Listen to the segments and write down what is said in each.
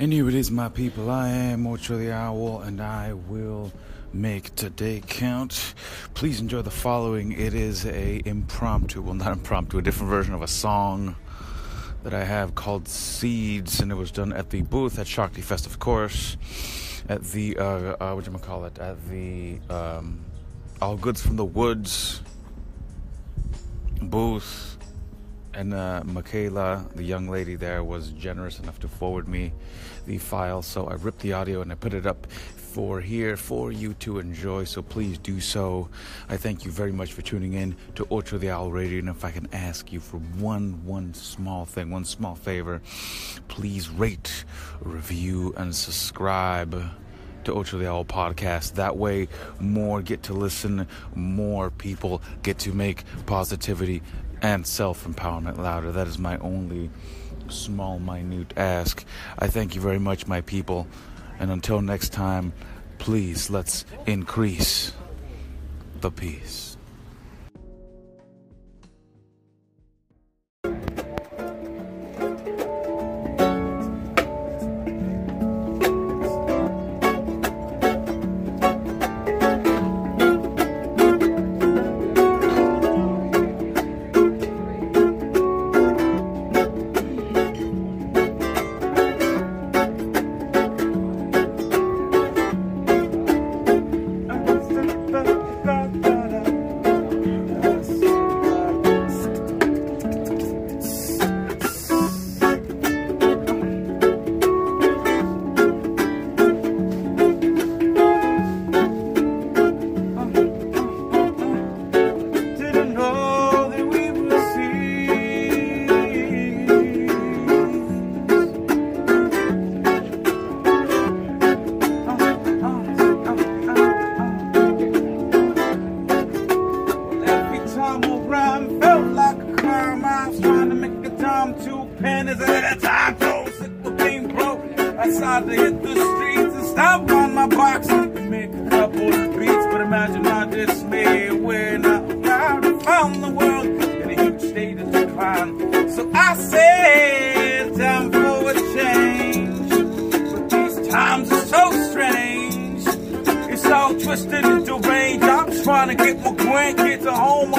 And here it is, my people. I am Ocho the Owl, and I will make today count. Please enjoy the following. It is a impromptu, well, not impromptu, a different version of a song that I have called Seeds, and it was done at the booth at Shakti Fest, of course, at the uh, uh what you call it, at the um, All Goods from the Woods booth and uh, Michaela, the young lady there, was generous enough to forward me the file. So I ripped the audio and I put it up for here for you to enjoy. So please do so. I thank you very much for tuning in to Ocho the Owl Radio. And if I can ask you for one, one small thing, one small favor, please rate, review, and subscribe to Ocho the Owl podcast. That way, more get to listen, more people get to make positivity and self empowerment louder. That is my only small, minute ask. I thank you very much, my people. And until next time, please let's increase the peace. My box make a couple of beats. But imagine my dismay when I found, found the world in a huge state of decline. So I said, time for a change. But these times are so strange. It's all twisted and deranged. I'm trying to get my grandkids a home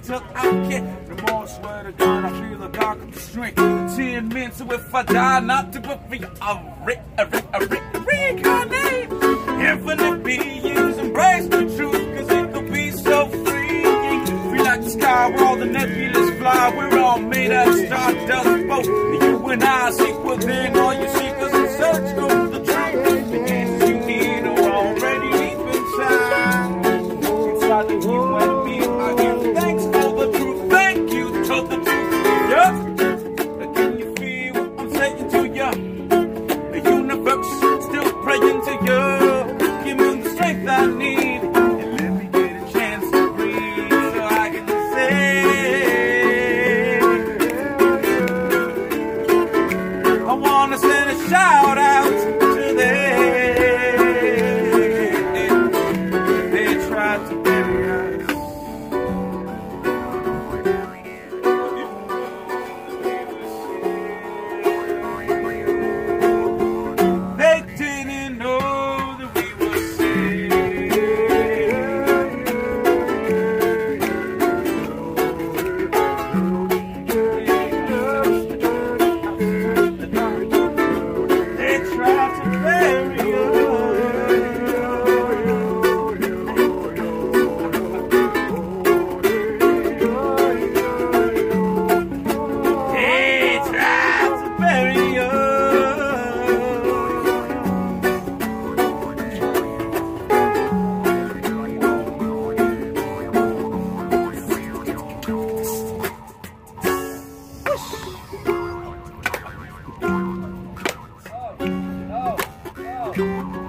every day till I get remorse. Swear to God, I feel like I can shrink. Ten men, so if I die, not to be a re a re a re reincarnate. Infinite beings embrace the truth, cause it could be so free. Free like the sky where all the nebulas fly. We're all made of stardust, both you and I seek within I wanna send a shout out. You.